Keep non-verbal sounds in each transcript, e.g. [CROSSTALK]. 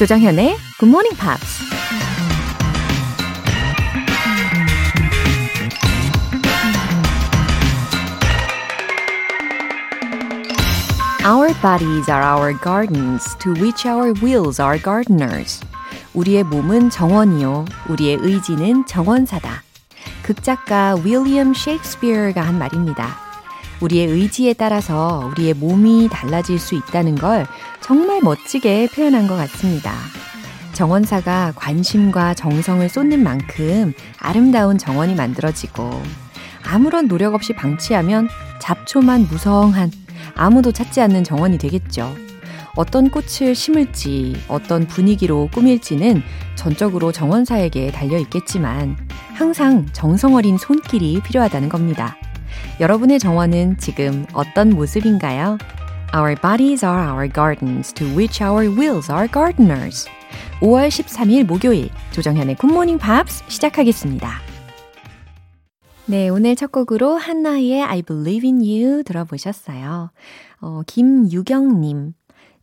조정현의 Good Morning Pops. Our bodies are our gardens to which our wills are gardeners. 우리의 몸은 정원이요. 우리의 의지는 정원사다. 극작가 윌리엄 셰익스피어가 한 말입니다. 우리의 의지에 따라서 우리의 몸이 달라질 수 있다는 걸 정말 멋지게 표현한 것 같습니다. 정원사가 관심과 정성을 쏟는 만큼 아름다운 정원이 만들어지고 아무런 노력 없이 방치하면 잡초만 무성한 아무도 찾지 않는 정원이 되겠죠. 어떤 꽃을 심을지, 어떤 분위기로 꾸밀지는 전적으로 정원사에게 달려 있겠지만 항상 정성 어린 손길이 필요하다는 겁니다. 여러분의 정원은 지금 어떤 모습인가요? Our bodies are our gardens to which our wills are gardeners. 5월 13일 목요일 조정현의 굿모닝 팝스 시작하겠습니다. 네, 오늘 첫 곡으로 한나의 I Believe in You 들어보셨어요. 어, 김유경님.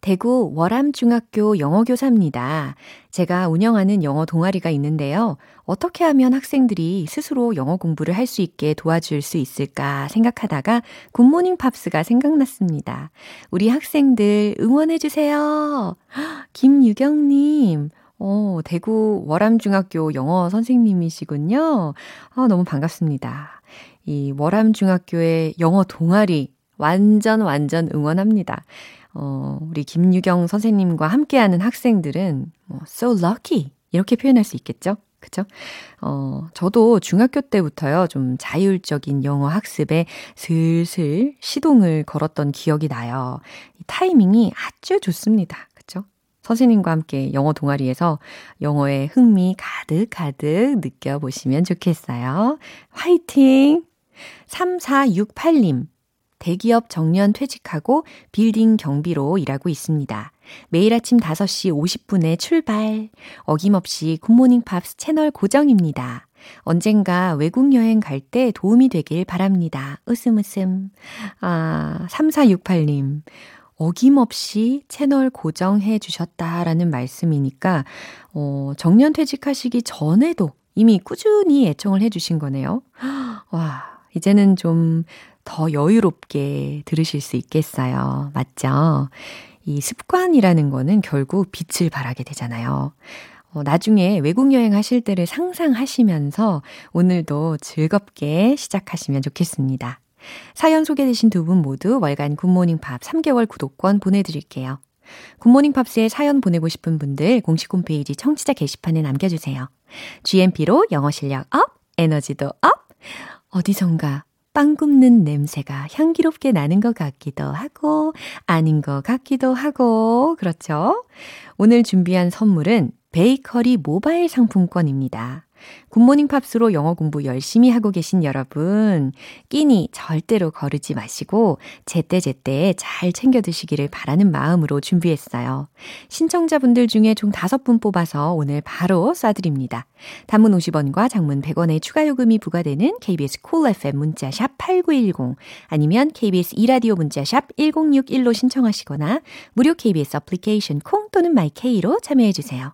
대구 월암중학교 영어교사입니다. 제가 운영하는 영어 동아리가 있는데요. 어떻게 하면 학생들이 스스로 영어 공부를 할 수 있게 도와줄 수 있을까 생각하다가 굿모닝 팝스가 생각났습니다. 우리 학생들 응원해주세요. [GASPS] 김유경님. 어, 대구 월암중학교 영어 선생님이시군요. 아, 너무 반갑습니다. 이 월암중학교의 영어 동아리 완전 완전 응원합니다. 어, 우리 김유경 선생님과 함께하는 학생들은 뭐, so lucky 이렇게 표현할 수 있겠죠? 그죠? 어, 저도 중학교 때부터요, 좀 자율적인 영어 학습에 슬슬 시동을 걸었던 기억이 나요. 이 타이밍이 아주 좋습니다. 그죠? 선생님과 함께 영어 동아리에서 영어의 흥미 가득 가득 느껴보시면 좋겠어요. 화이팅! 3468님. 대기업 정년 퇴직하고 빌딩 경비로 일하고 있습니다. 매일 아침 5시 50분에 출발. 어김없이 굿모닝 팝스 채널 고정입니다. 언젠가 외국 여행 갈 때 도움이 되길 바랍니다. 웃음 웃음. 아, 3468님. 어김없이 채널 고정해 주셨다라는 말씀이니까, 어, 정년 퇴직하시기 전에도 이미 꾸준히 애청을 해 주신 거네요. [GASPS] 와, 이제는 좀 더 여유롭게 들으실 수 있겠어요. 맞죠? 이 습관이라는 거는 결국 빛을 발하게 되잖아요. 어, 나중에 외국 여행 하실 때를 상상하시면서 오늘도 즐겁게 시작하시면 좋겠습니다. 사연 소개되신 두 분 모두 월간 굿모닝 팝스 3개월 구독권 보내드릴게요. 굿모닝 팝스에 사연 보내고 싶은 분들 공식 홈페이지 청취자 게시판에 남겨주세요. GMP로 영어 실력 up, 에너지도 up! 어디선가 빵 굽는 냄새가 향기롭게 나는 것 같기도 하고, 아닌 것 같기도 하고, 그렇죠? 오늘 준비한 선물은 베이커리 모바일 상품권입니다. 굿모닝 팝스로 영어 공부 열심히 하고 계신 여러분, 끼니 절대로 거르지 마시고, 제때제때 잘 챙겨 드시기를 바라는 마음으로 준비했어요. 신청자분들 중에 총 5분 뽑아서 오늘 바로 쏴드립니다. 단문 50원과 장문 100원의 추가 요금이 부과되는 KBS 콜 cool FM 문자샵 8910 아니면 KBS 이라디오 문자샵 1061로 신청하시거나 무료 KBS 어플리케이션 콩 또는 마이케이로 참여해 주세요.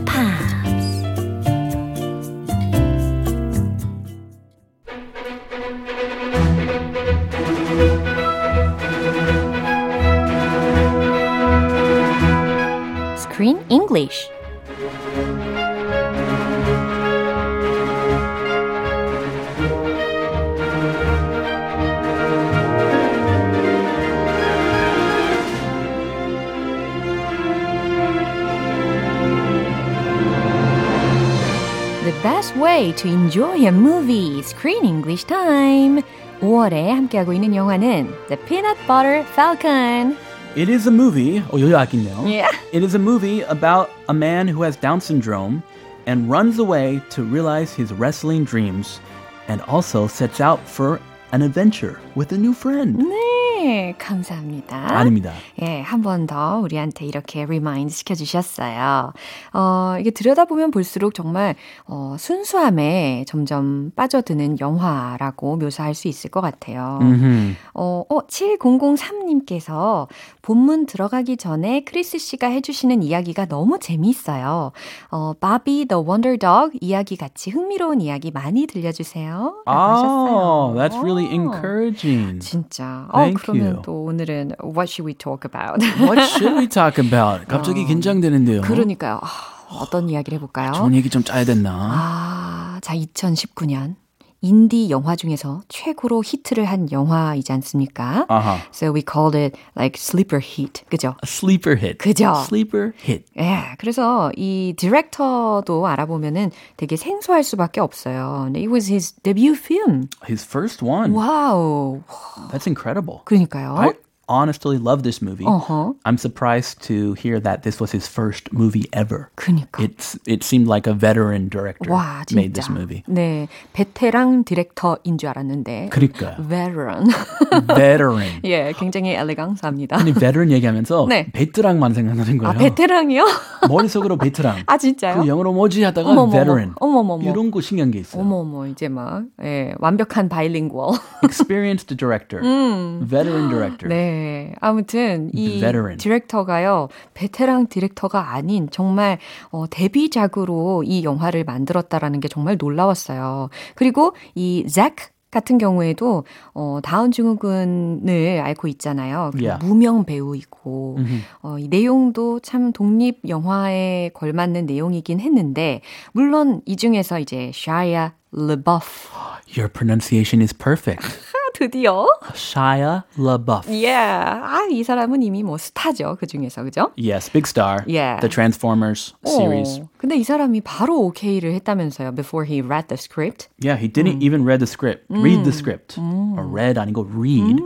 English. The best way to enjoy a movie, Screen English Time. 5월에 함께하고 있는 영화는 The Peanut Butter Falcon. It is a movie. Oh, Yeah. It is a movie about a man who has Down syndrome and runs away to realize his wrestling dreams and also sets out for an adventure with a new friend. 감사합니다. 아닙니다. 예, 한 번 더 우리한테 이렇게 리마인드 시켜주셨어요. 어, 이게 들여다보면 볼수록 정말, 어, 순수함에 점점 빠져드는 영화라고 묘사할 수 있을 것 같아요. 어, 어, 7003님께서 본문 들어가기 전에 크리스 씨가 해주시는 이야기가 너무 재미있어요. 어, 바비 the Wonder Dog 이야기 같이 흥미로운 이야기 많이 들려주세요. 라고 하셨어요. That's really 어. encouraging. 진짜. 어, Thank 그러면. 또 오늘은 What should we talk about? What should we talk about? 갑자기 긴장되는데요. 그러니까요. 아, 어떤 이야기를 해볼까요? 좋은 얘기 좀 짜야 됐나? 아, 자, 2019년 인디 영화 중에서 최고로 히트를 한 영화이지 않습니까? Uh-huh. So we called it like sleeper hit. 그죠? A sleeper hit. 그죠? Sleeper hit. 예, 그래서 이 디렉터도 알아보면은 되게 생소할 수밖에 없어요. It was his debut film. His first one. Wow. That's incredible. 그러니까요. I honestly love this movie. 어허. I'm surprised to hear that this was his first movie ever. 그니까. It's it seemed like a veteran director 와, 진짜. made this movie. 네, 베테랑 디렉터인 줄 알았는데. 그러니까 veteran. veteran. [LAUGHS] 예, 굉장히 엘레강스합니다. 근데 veteran 얘기하면서 네. 베테랑만 생각나는 거예요. 아, 베테랑이요? [LAUGHS] 머릿속으로 베테랑. 아, 진짜요? 그 영어로 뭐지 하다가 어머머머. veteran. 어머머머. 이런 거 신기한 게 있어요. 어머머, 이제 막, 예, 완벽한 바이링구얼. Experienced director. [LAUGHS] veteran director. 음. 네. 아무튼, 이 Veteran. 디렉터가요, 베테랑 디렉터가 아닌 정말, 어, 데뷔작으로 이 영화를 만들었다라는 게 정말 놀라웠어요. 그리고 이 잭, 같은 경우에도 어 다운 증후군을 앓고 있잖아요. 그리고 Yeah. 무명 배우이고 어, 이 내용도 참 독립 영화에 걸맞는 내용이긴 했는데 물론 이 중에서 이제 샤야 르버프 [GASPS] Your pronunciation is perfect. [LAUGHS] 드디어 Shia LaBeouf. 예. 아, 이 사람은 이미 뭐 스타죠. 그 중에서. 그죠? Yes, big star. Yeah. The Transformers series. 어, 근데 이 사람이 바로 오케이를 했다면서요. Before he read the script. Yeah, he didn't even read the script. Read the script. Or read 아니고 read.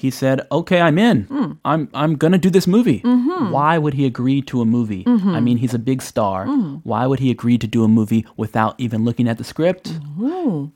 He said, "Okay, I'm in. I'm I'm going to do this movie." Why would he agree to a movie? I mean, he's a big star. Why would he agree to do a movie without even looking at the script?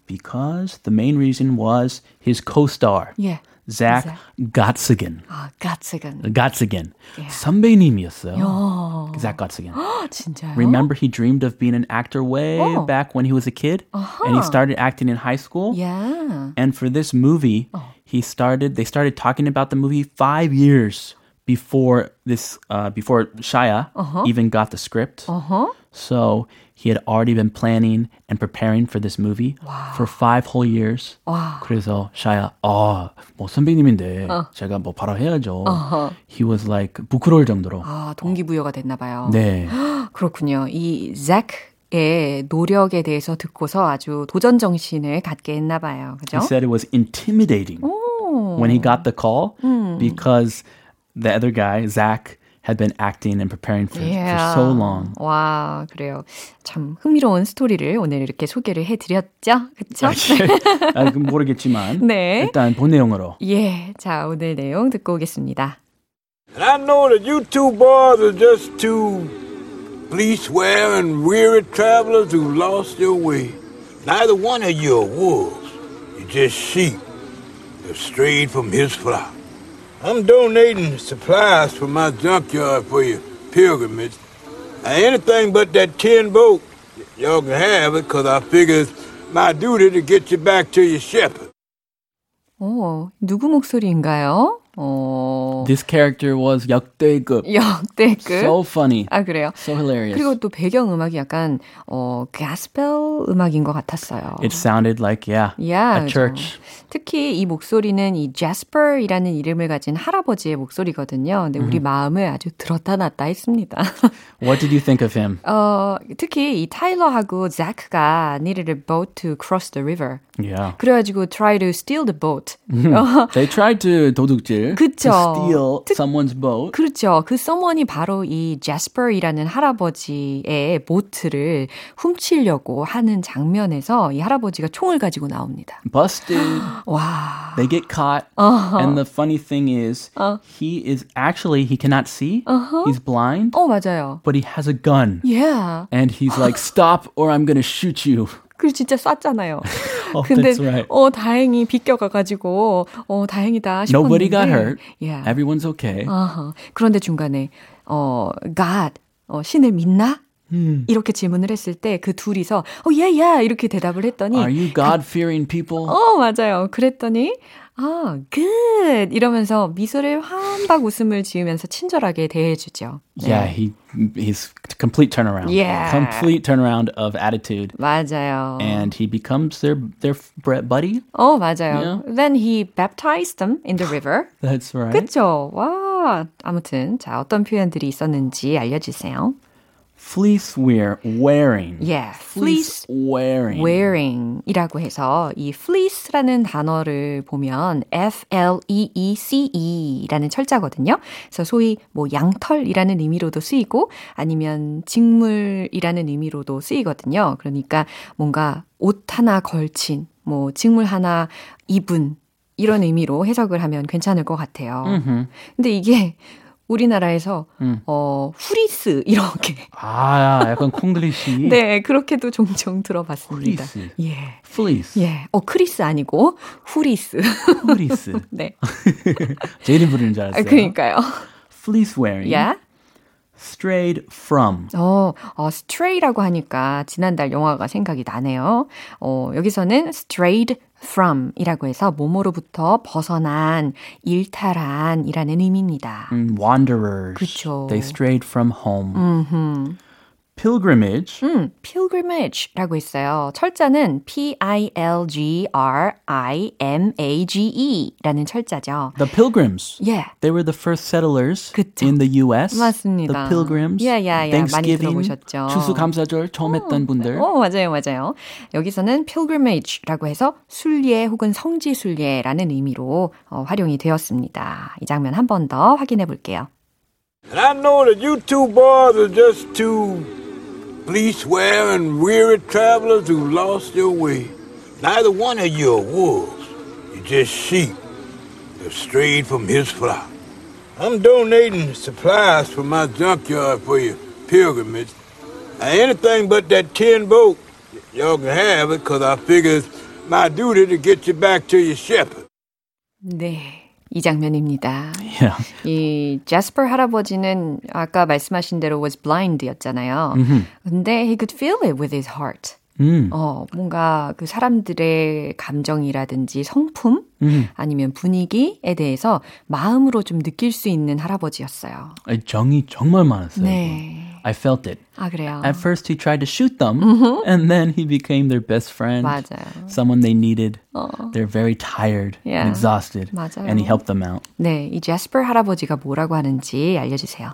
Because the main reason was his co-star, 예. Zach Zach. Gottsigan. 아, 가츠간. Gottsigan. 선배님이었어요. Zach Gottsigan. 진짜요? Remember, he dreamed of being an actor way Oh. back when he was a kid, and he started acting in high school. Yeah. And for this movie, he started. They started talking about the movie five years before this, uh, before Shia even got the script. Uh-huh. So he had already been planning and preparing for this movie for five whole years. 그래서 Shia, 아, 뭐 선배님인데 제가 뭐 바로 해야죠. He was like 부끄러울 정도로. 아, 동기부여가 됐나 봐요. 네. [GASPS] 그렇군요. 이 잭의 노력에 대해서 듣고서 아주 도전 정신을 갖게 했나 봐요. 그죠? He said it was intimidating when he got the call because the other guy, Zach, had been acting and preparing for, for so long. 와, 그래요. 참 흥미로운 스토리를 오늘 이렇게 소개를 해드렸죠? 그쵸? 아, 모르겠지만 네. 일단 본 내용으로 예. 자, 오늘 내용 듣고 오겠습니다. And I know that you two boys are just two fleece-wearing, weary travelers who lost your way. Neither one of you are wolves. You're just sheep that strayed from his flock. I'm donating supplies from my junkyard for your pilgrimage. Now, anything but that tin boat, y'all can have it, because I figure it's my duty to get you back to your shepherd. 오, 누구 목소리인가요? 어, This character was 역대급. 역대급. So funny. 아, 그래요? So hilarious. 그리고 또 배경 음악이 약간 어 가스펠 음악인 것 같았어요. It sounded like, yeah, Yeah, a church. 특히 이 목소리는 이 제스퍼이라는 이름을 가진 할아버지의 목소리거든요. 근데 우리 마음을 아주 들었다 놨다 했습니다. What did you think of him? 어, 특히 이 타일러하고 자크가 needed a boat to cross the river. Yeah. 그래가지고 try to steal the boat. They tried to 도둑질. Here 그쵸. to steal 특- someone's boat. 그렇죠. 그 someone이 바로 이 제스퍼이라는 할아버지의 보트를 훔치려고 하는 장면에서 이 할아버지가 총을 가지고 나옵니다. Busted. 와. They get caught. Uh-huh. And the funny thing is, he is actually, he cannot see. He's blind, 어, 맞아요. but he has a gun. Yeah. And he's like, stop or I'm to shoot you. 그 진짜 쐈잖아요. [LAUGHS] Oh, 근데 right. 어 다행히 비껴가 가지고 어 다행이다 싶었는데. Nobody got hurt. Yeah. Everyone's okay. 어허. 그런데 중간에 어 God 어, 신을 믿나? 이렇게 질문을 했을 때 그 둘이서 어 예예 이렇게 대답을 했더니 Are you God fearing people? 어 맞아요. 그랬더니 아 good 이러면서 미소를 한박 웃음을 지으면서 친절하게 대해주죠. Yeah, he he's complete turnaround. Yeah. Complete turnaround of attitude. 맞아요. And he becomes their their buddy. 어 맞아요. Then he baptized them in the river. That's right. 그쵸? 와 아무튼 자 어떤 표현들이 있었는지 알려주세요. Fleece wear wearing. Yeah, fleece wearing. wearing이라고 해서 이 fleece라는 단어를 보면 F L E E C E라는 철자거든요. 그래서 소위 뭐 양털이라는 의미로도 쓰이고 아니면 직물이라는 의미로도 쓰이거든요. 그러니까 뭔가 옷 하나 걸친 뭐 직물 하나 입은 이런 의미로 해석을 하면 괜찮을 것 같아요. 근데 이게 우리나라에서 어 후리스 [LAUGHS] 이렇게 아, 약간 콩글리시. [LAUGHS] 네, 그렇게도 종종 들어봤습니다. 후리스. 예. Fleece. 예. 어, 크리스 아니고 후리스. Fleece. [LAUGHS] 네. 제 이름 부르는 줄 아, 알았어요. 그러니까요. Fleece wearing. 예. Strayed from. 어, 어, stray라고 하니까 지난달 영화가 생각이 나네요. 어, 여기서는 strayed from 이라고 해서 몸으로부터 벗어난, 일탈한 이라는 의미입니다. Mm, Wanderers. 그쵸. They strayed from home. Pilgrimage. 음, pilgrimage라고 있어요. 철자는 P-I-L-G-R-I-M-A-G-E라는 철자죠. The Pilgrims. 예. They were the first settlers 그쵸. in the U.S. 맞습니다. The Pilgrims. 야, 야, 야. 많이 Thanksgiving. 들어보셨죠. 추수감사절 처음 했던 분들. 어, 맞아요, 맞아요. 여기서는 pilgrimage라고 해서 순례 혹은 성지 순례라는 의미로 어, 활용이 되었습니다. 이 장면 한 번 더 확인해 볼게요. And I know that you two boys are just fleece wearing, weary travelers who lost your way. Neither one of you are wolves. You're just sheep that strayed from his flock. I'm donating supplies from my junkyard for your pilgrimage. Now, anything but that tin boat, y'all can have it, because I figure it's my duty to get you back to your shepherd. 네. 이 장면입니다. Yeah. 이 제스퍼 할아버지는 아까 말씀하신 대로 was blind였잖아요. 근데 he could feel it with his heart. 음. 어, 뭔가 그 사람들의 감정이라든지 성품 아니면 분위기에 대해서 마음으로 좀 느낄 수 있는 할아버지였어요. 정이 정말 많았어요. 네. I felt it. 아, 그래요. At first, he tried to shoot them, and then he became their best friend. 맞아요. Someone they needed. They're very tired Yeah. and exhausted, 맞아요. and he helped them out. 네, 이 제스퍼 할아버지가 뭐라고 하는지 알려주세요.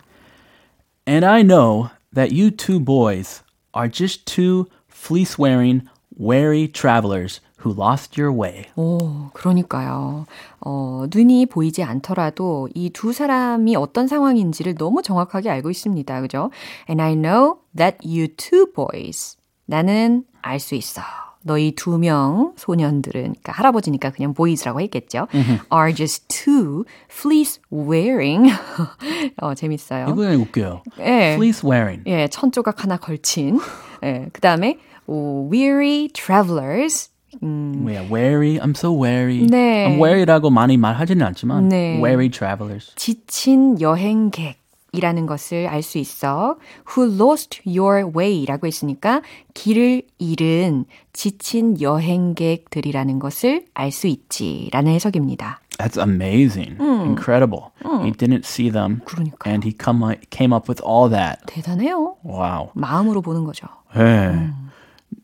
And I know that you two boys are just two fleece wearing, wary travelers who lost your way. 오, 그러니까요. 어, 눈이 보이지 않더라도 이 두 사람이 어떤 상황인지를 너무 정확하게 알고 있습니다. 그죠? And I know that you two boys. 나는 알 수 있어. 너희 두 명 소년들은, 그러니까 할아버지니까 그냥 boys라고 했겠죠. are just two fleece wearing. [LAUGHS] 어, 재밌어요. 이거 그냥 웃겨요. 예. Fleece wearing. 예, 천 조각 하나 걸친. 예, 그 다음에, weary travelers. Yeah, wary. I'm so wary. 네. I'm wary라고 많이 말하지는 않지만 네. wary travelers. 지친 여행객. 이라는 것을 알 수 있어. Who lost your way라고 했으니까 길을 잃은 지친 여행객들이라는 것을 알 수 있지라는 해석입니다. That's amazing. Incredible. He didn't see them. 그러니까요. And he come, came up with all that. 대단해요. Wow. 마음으로 보는 거죠. 네.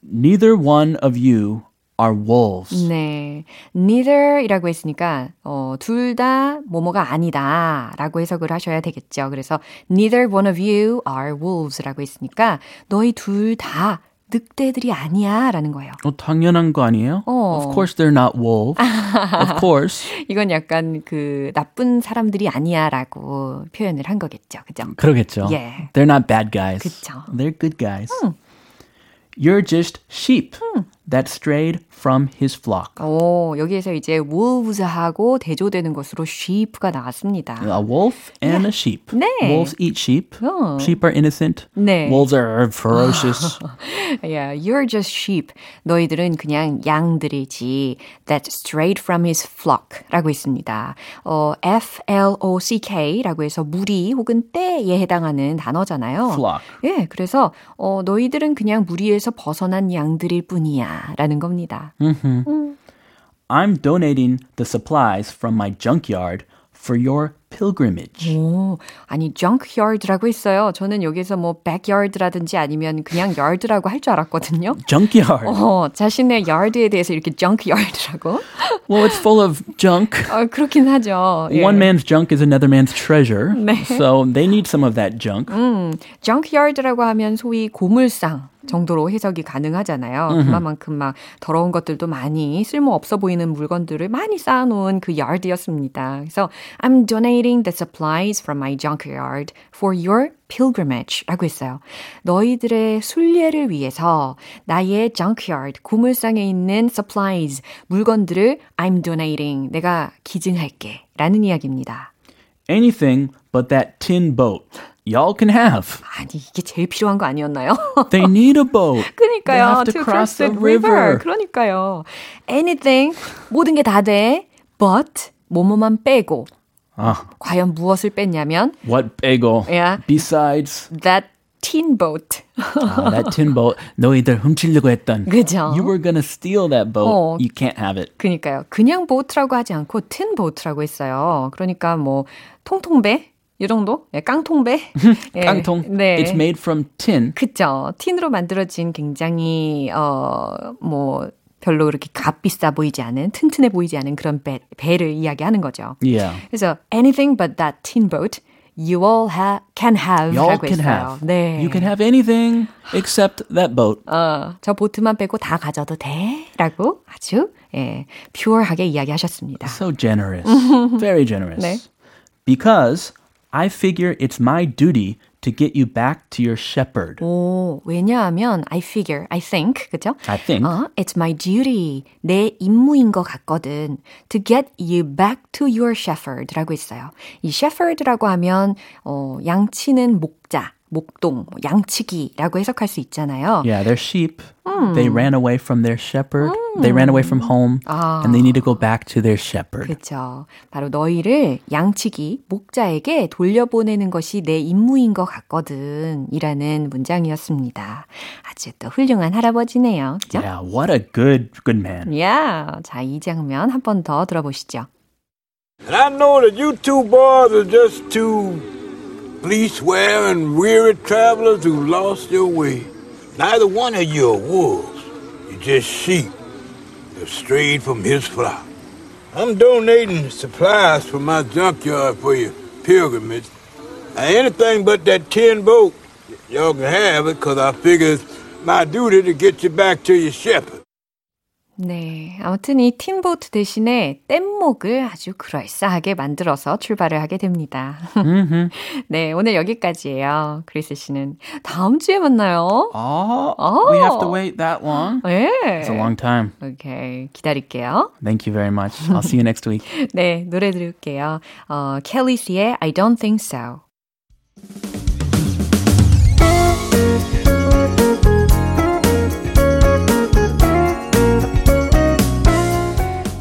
Neither one of you are wolves. 네. neither이라고 했으니까 어, 둘 다 뭐뭐가 아니다라고 해석을 하셔야 되겠죠. 그래서 neither one of you are wolves라고 했으니까 너희 둘 다 늑대들이 아니야 라는 거예요. 어, 당연한 거 아니에요? 어. Of course they're not wolves. of course. 이건 약간 그 나쁜 사람들이 아니야 라고 표현을 한 거겠죠. 그죠? 그러겠죠. Yeah. They're not bad guys. 그쵸. They're good guys. You're just sheep that strayed from his flock. 오, 여기에서 이제 wolves하고 대조되는 것으로 sheep가 나왔습니다. A wolf and a sheep. 네. Wolves eat sheep. 어. Sheep are innocent. 네. Wolves are ferocious. Yeah, you're just sheep. 너희들은 그냥 양들이지. That strayed from his flock 라고 있습니다. 어, F-L-O-C-K 라고 해서 무리 혹은 떼에 해당하는 단어잖아요. Flock. 예, 그래서 어, 너희들은 그냥 무리에서 벗어난 양들일 뿐이야 라는 겁니다. I'm donating the supplies from my junkyard for your pilgrimage. 오, 아니 junkyard라고 있어요. 저는 여기서 뭐 backyard라든지 아니면 그냥 yard라고 할 줄 알았거든요. Junkyard. 어, 자신의 yard에 대해서 이렇게 junkyard라고? Well, it's full of junk. [LAUGHS] 어, 그렇긴 하죠. 예. One man's junk is another man's treasure. 네. So they need some of that junk. junkyard라고 하면 소위 고물상 정도로 해석이 가능하잖아요. 그만큼 막 더러운 것들도 많이 쓸모 없어 보이는 물건들을 많이 쌓아놓은 그 yard였습니다. 그래서 I'm donating the supplies from my junkyard for your pilgrimage라고 했어요. 너희들의 순례를 위해서 나의 junkyard 고물상에 있는 supplies 물건들을 I'm donating 내가 기증할게라는 이야기입니다. Anything but that tin boat. Y'all can have. 아니 이게 제일 필요한 거 아니었나요? They need a boat. 그러니까요. have to to cross cross the river. river. 그러니까요. Anything 모든 게 다 돼. But 뭐뭐만 빼고 Ah, 과연 무엇을 뺐냐면 what bagel? Yeah. Besides that tin boat. ah, that tin boat, 너희들 훔치려고 했던. 그죠? You were gonna steal that boat. 어. You can't have it. 그러니까요. 그냥 보트라고 하지 않고 tin boat라고 했어요. 그러니까 뭐 통통배 이 정도? 예, 깡통배. 예, 깡통. 네. It's made from tin. 그쵸. 틴으로 만들어진 굉장히, 어, 뭐, 별로 그렇게 값비싸 보이지 않은, 튼튼해 보이지 않은 그런 배, 배를 이야기하는 거죠. Yeah. 그래서 anything but that tin boat you all ha, can have Y'all 라고 can 했어요. have. 네. You can have anything except that boat. 어, 저 보트만 빼고 다 가져도 돼? 라고 아주, 예, 퓨어하게 이야기하셨습니다. So generous. Very generous. 네. Because I figure it's my duty to get you back to your shepherd. 오, 왜냐하면 I figure, I think, 그죠? I think. 어, it's my duty, 내 임무인 것 같거든. To get you back to your shepherd라고 있어요. 이 shepherd라고 하면 어, 양치는 목자, 목동, 뭐 양치기라고 해석할 수 있잖아요. Yeah, they're sheep. They ran away from their shepherd. They ran away from home. And they need to go back to their shepherd. 그렇죠. 바로 너희를 양치기, 목자에게 돌려보내는 것이 내 임무인 것 같거든. 이라는 문장이었습니다. 아주 또 훌륭한 할아버지네요. 그죠? Yeah, what a good, good man. 야, 자, 이 장면 한 번 더 들어보시죠. And I know that you two boys are just two fleece-wearing, weary travelers who lost your way. Neither one of you are wolves. You're just sheep that strayed from his flock. I'm donating supplies from my junkyard for your pilgrimage. Now, anything but that tin boat, y'all can have it, because I figure it's my duty to get you back to your shepherd. 네. 아무튼 이 틴보트 대신에 뗏목을 아주 그럴싸하게 만들어서 출발을 하게 됩니다. 네. 오늘 여기까지예요. 크리스 씨는 다음 주에 만나요. Oh, we have to wait that long? 네. It's a long time. 오케이. 기다릴게요. Thank you very much. I'll see you next week. 네. 노래 들을게요. 어, 켈리스의 I don't think so.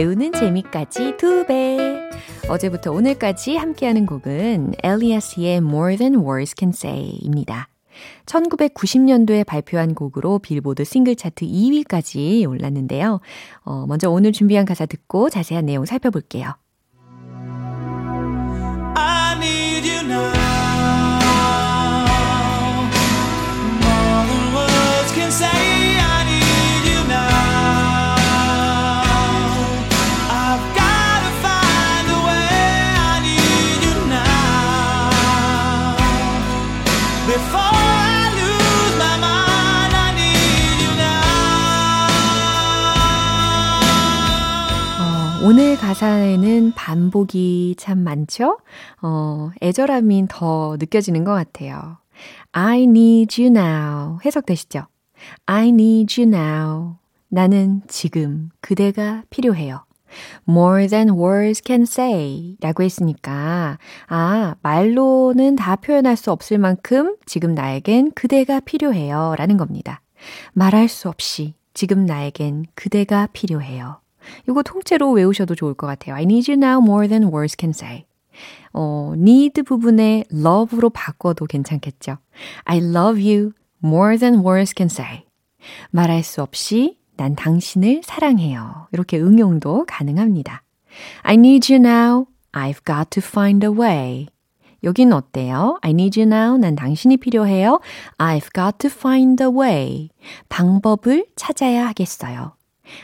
배우는 재미까지 두 배. 어제부터 오늘까지 함께하는 곡은 Alias의 More Than Words Can Say입니다. 1990년도에 발표한 곡으로 빌보드 싱글 차트 2위까지 올랐는데요. 어, 먼저 오늘 준비한 가사 듣고 자세한 내용 살펴볼게요. I need you now. 오늘 가사에는 반복이 참 많죠? 어, 애절함이 더 느껴지는 것 같아요. I need you now. 해석되시죠? I need you now. 나는 지금 그대가 필요해요. More than words can say 라고 했으니까, 아, 말로는 다 표현할 수 없을 만큼 지금 나에겐 그대가 필요해요. 라는 겁니다. 말할 수 없이 지금 나에겐 그대가 필요해요. 이거 통째로 외우셔도 좋을 것 같아요. I need you now more than words can say. 어, need 부분에 love로 바꿔도 괜찮겠죠. I love you more than words can say. 말할 수 없이 난 당신을 사랑해요. 이렇게 응용도 가능합니다. I need you now. I've got to find a way. 여긴 어때요? I need you now. 난 당신이 필요해요. I've got to find a way. 방법을 찾아야 하겠어요.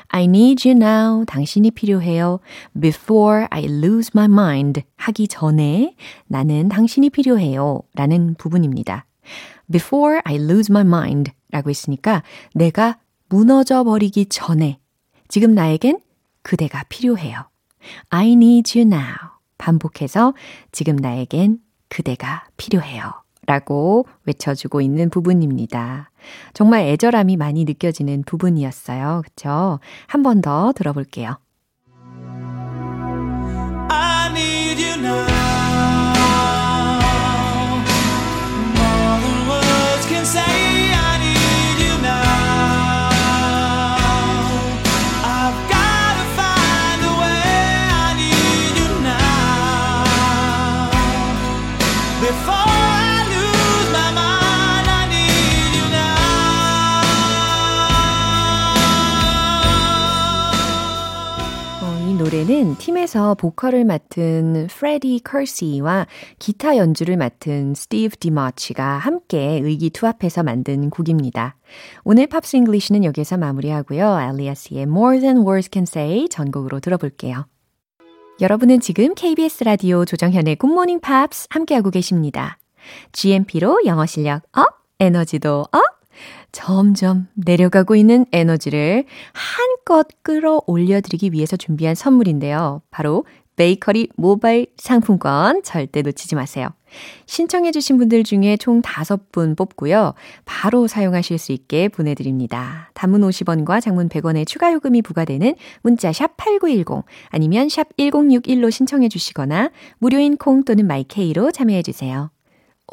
I need you now. 당신이 필요해요. Before I lose my mind. 하기 전에 나는 당신이 필요해요. 라는 부분입니다. Before I lose my mind. 라고 했으니까 내가 무너져 버리기 전에 지금 나에겐 그대가 필요해요. I need you now. 반복해서 지금 나에겐 그대가 필요해요. 라고 외쳐주고 있는 부분입니다. 정말 애절함이 많이 느껴지는 부분이었어요. 그쵸? 한 번 더 들어볼게요. 노래는 팀에서 보컬을 맡은 프레디 커시와 기타 연주를 맡은 스티브 디마치가 함께 의기투합해서 만든 곡입니다. 오늘 Pops English는 여기서 마무리하고요. Alias의 More Than Words Can Say 전곡으로 들어볼게요. 여러분은 지금 KBS 라디오 조정현의 굿모닝 팝스 함께하고 계십니다. GMP로 영어 실력 up, 에너지도 up! 점점 내려가고 있는 에너지를 한껏 끌어올려 드리기 위해서 준비한 선물인데요. 바로 베이커리 모바일 상품권 절대 놓치지 마세요. 신청해주신 분들 중에 총 5분 뽑고요. 바로 사용하실 수 있게 보내드립니다. 단문 50원과 장문 100원의 추가 요금이 부과되는 문자 샵 8910 아니면 샵 1061로 신청해주시거나 무료인 콩 또는 마이케이로 참여해주세요.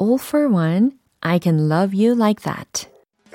All for one, I can love you like that.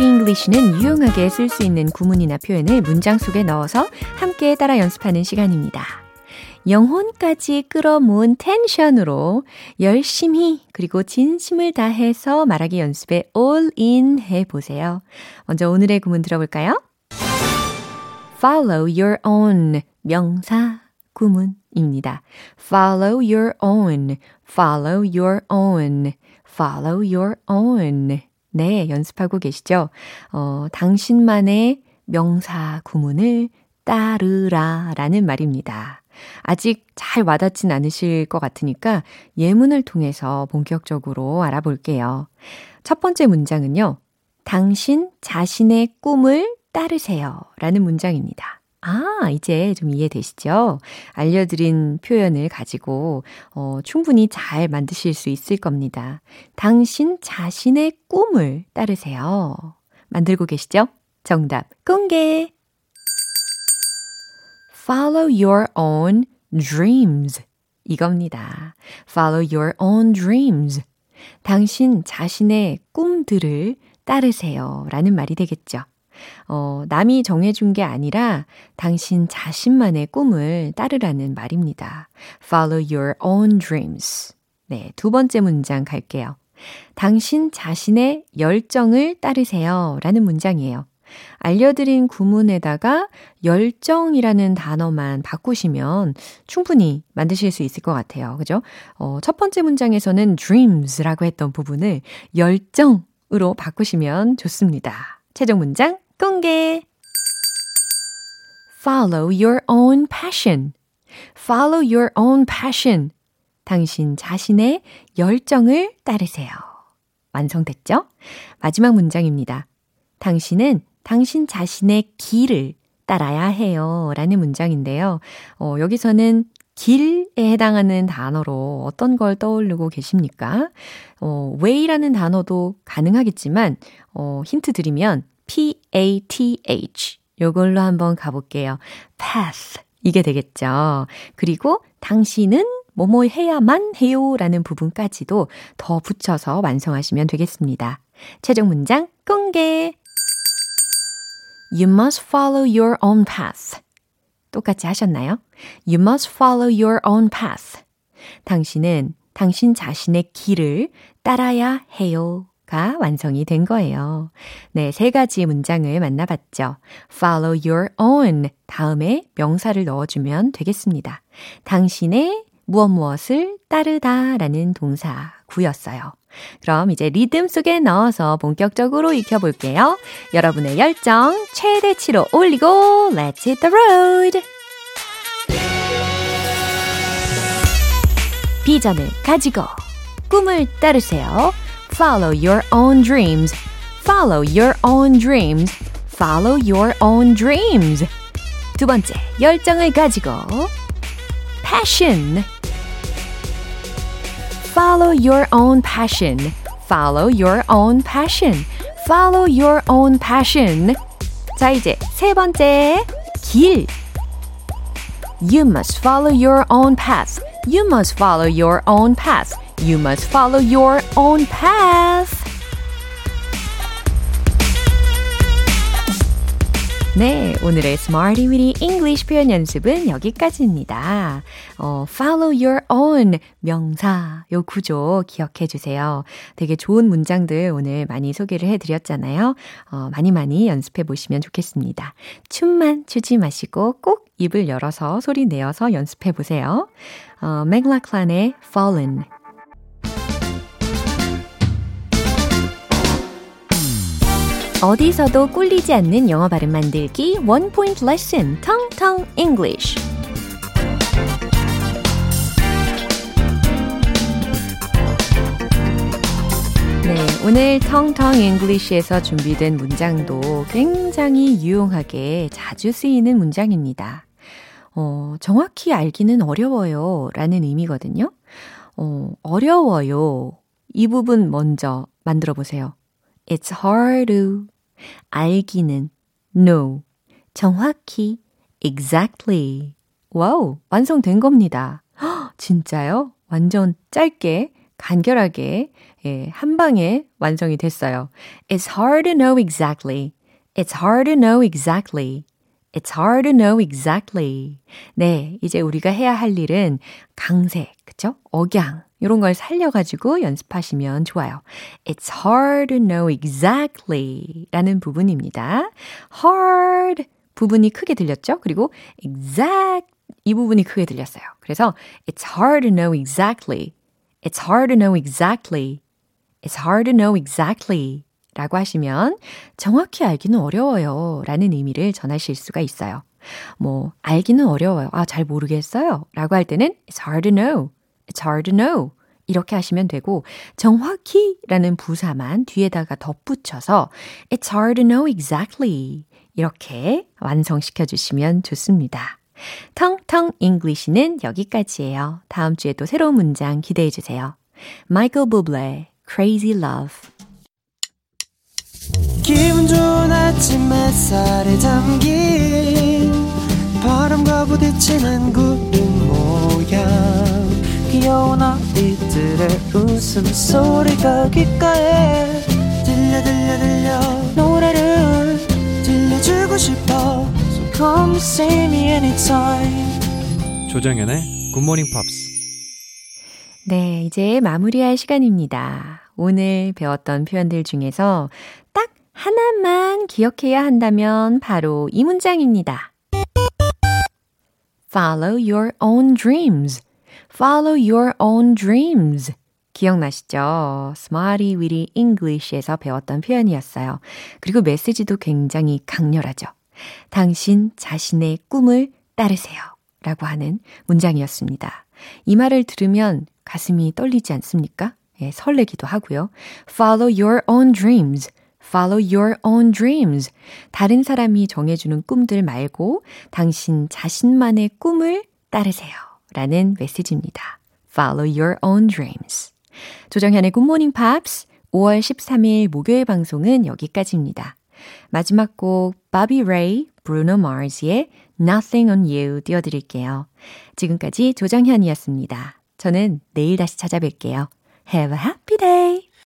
English는 유용하게 쓸 수 있는 구문이나 표현을 문장 속에 넣어서 함께 따라 연습하는 시간입니다. 영혼까지 끌어모은 텐션으로 열심히 그리고 진심을 다해서 말하기 연습에 all in 해보세요. 먼저 오늘의 구문 들어볼까요? follow your own 명사 구문입니다. follow your own, follow your own, follow your own. 네, 연습하고 계시죠? 어, 당신만의 명사 구문을 따르라 라는 말입니다. 아직 잘 와닿진 않으실 것 같으니까 예문을 통해서 본격적으로 알아볼게요. 첫 번째 문장은요. 당신 자신의 꿈을 따르세요. 라는 문장입니다. 아, 이제 좀 이해되시죠? 알려드린 표현을 가지고, 어, 충분히 잘 만드실 수 있을 겁니다. 당신 자신의 꿈을 따르세요. 만들고 계시죠? 정답 공개! Follow your own dreams. 이겁니다. Follow your own dreams. 당신 자신의 꿈들을 따르세요. 라는 말이 되겠죠. 어, 남이 정해준 게 아니라 당신 자신만의 꿈을 따르라는 말입니다. Follow your own dreams. 네, 두 번째 문장 갈게요. 당신 자신의 열정을 따르세요. 라는 문장이에요. 알려드린 구문에다가 열정이라는 단어만 바꾸시면 충분히 만드실 수 있을 것 같아요. 그죠? 어, 첫 번째 문장에서는 dreams라고 했던 부분을 열정으로 바꾸시면 좋습니다. 최종 문장 공개. Follow your own passion. Follow your own passion. 당신 자신의 열정을 따르세요. 완성됐죠? 마지막 문장입니다. 당신은 당신 자신의 길을 따라야 해요. 라는 문장인데요. 어, 여기서는 길에 해당하는 단어로 어떤 걸 떠올리고 계십니까? 어, way라는 단어도 가능하겠지만, 어, 힌트 드리면 P-A-T-H. 요걸로 한번 가볼게요. path. 이게 되겠죠. 그리고 당신은 뭐뭐 해야만 해요 라는 부분까지도 더 붙여서 완성하시면 되겠습니다. 최종 문장 공개! You must follow your own path. 똑같이 하셨나요? You must follow your own path. 당신은 당신 자신의 길을 따라야 해요. 가 완성이 된 거예요. 네, 세 가지 문장을 만나봤죠. follow your own 다음에 명사를 넣어주면 되겠습니다. 당신의 무엇 무엇을 따르다 라는 동사 구였어요. 그럼 이제 리듬 속에 넣어서 본격적으로 익혀볼게요. 여러분의 열정 최대치로 올리고 Let's hit the road! 비전을 가지고 꿈을 따르세요. Follow your own dreams. Follow your own dreams. Follow your own dreams. 두 번째, 열정을 가지고 passion. Follow your own passion. Follow your own passion. Follow your own passion. 자, 이제 세 번째, 길. You must follow your own path. You must follow your own path. You must follow your own path. 네, 오늘의 Smarty Weedy English 표현 연습은 여기까지입니다. 어, follow your own 명사 요 구조 기억해 주세요. 되게 좋은 문장들 오늘 많이 소개를 해 드렸잖아요. 어, 많이 많이 연습해 보시면 좋겠습니다. 춤만 추지 마시고 꼭 입을 열어서 소리 내어서 연습해 보세요. 어, 맥락클란의 Fallen 어디서도 꿀리지 않는 영어 발음 만들기 원 포인트 레슨 텅텅 English. 네, 오늘 텅텅 English에서 준비된 문장도 굉장히 유용하게 자주 쓰이는 문장입니다. 어, 정확히 알기는 어려워요 라는 의미거든요. 어, 어려워요. 이 부분 먼저 만들어 보세요. It's hard to 알기는 know 정확히 exactly 와우 완성된 겁니다. 허, 진짜요? 완전 짧게 간결하게 예, 한 방에 완성이 됐어요. It's hard to know exactly. It's hard to know exactly. It's hard to know exactly. 네, 이제 우리가 해야 할 일은 강세, 그쵸? 억양, 이런 걸 살려가지고 연습하시면 좋아요. It's hard to know exactly 라는 부분입니다. hard 부분이 크게 들렸죠? 그리고 exact 이 부분이 크게 들렸어요. 그래서 it's hard to know exactly. It's hard to know exactly. It's hard to know exactly. 라고 하시면 정확히 알기는 어려워요. 라는 의미를 전하실 수가 있어요. 뭐, 알기는 어려워요. 아, 잘 모르겠어요. 라고 할 때는 it's hard to know. It's hard to know. 이렇게 하시면 되고 정확히 라는 부사만 뒤에다가 덧붙여서 It's hard to know exactly 이렇게 완성시켜 주시면 좋습니다. 텅텅 English는 여기까지예요. 다음 주에 또 새로운 문장 기대해 주세요. 부블레 Crazy Love 기분 좋은 아침 햇살에 담긴 바람과 부딪히는 구름 귀여운 아이들의 웃음소리가 귓가에 들려 들려 들려 노래를 들려주고 싶어 So come see me anytime 조정연의 굿모닝 팝스 네, 이제 마무리할 시간입니다. 오늘 배웠던 표현들 중에서 딱 하나만 기억해야 한다면 바로 이 문장입니다. Follow your own dreams. Follow your own dreams. 기억나시죠? Smarty Weedy English에서 배웠던 표현이었어요. 그리고 메시지도 굉장히 강렬하죠. 당신 자신의 꿈을 따르세요. 라고 하는 문장이었습니다. 이 말을 들으면 가슴이 떨리지 않습니까? 예, 설레기도 하고요. Follow your own dreams. Follow your own dreams. 다른 사람이 정해주는 꿈들 말고 당신 자신만의 꿈을 따르세요. 라는 메시지입니다. Follow your own dreams. 조정현의 Good Morning Pops 5월 13일 목요일 방송은 여기까지입니다. 마지막 곡 바비 레이, 브루노 마르스의 Nothing on You 띄워드릴게요. 지금까지 조정현이었습니다. 저는 내일 다시 찾아뵐게요. Have a happy day!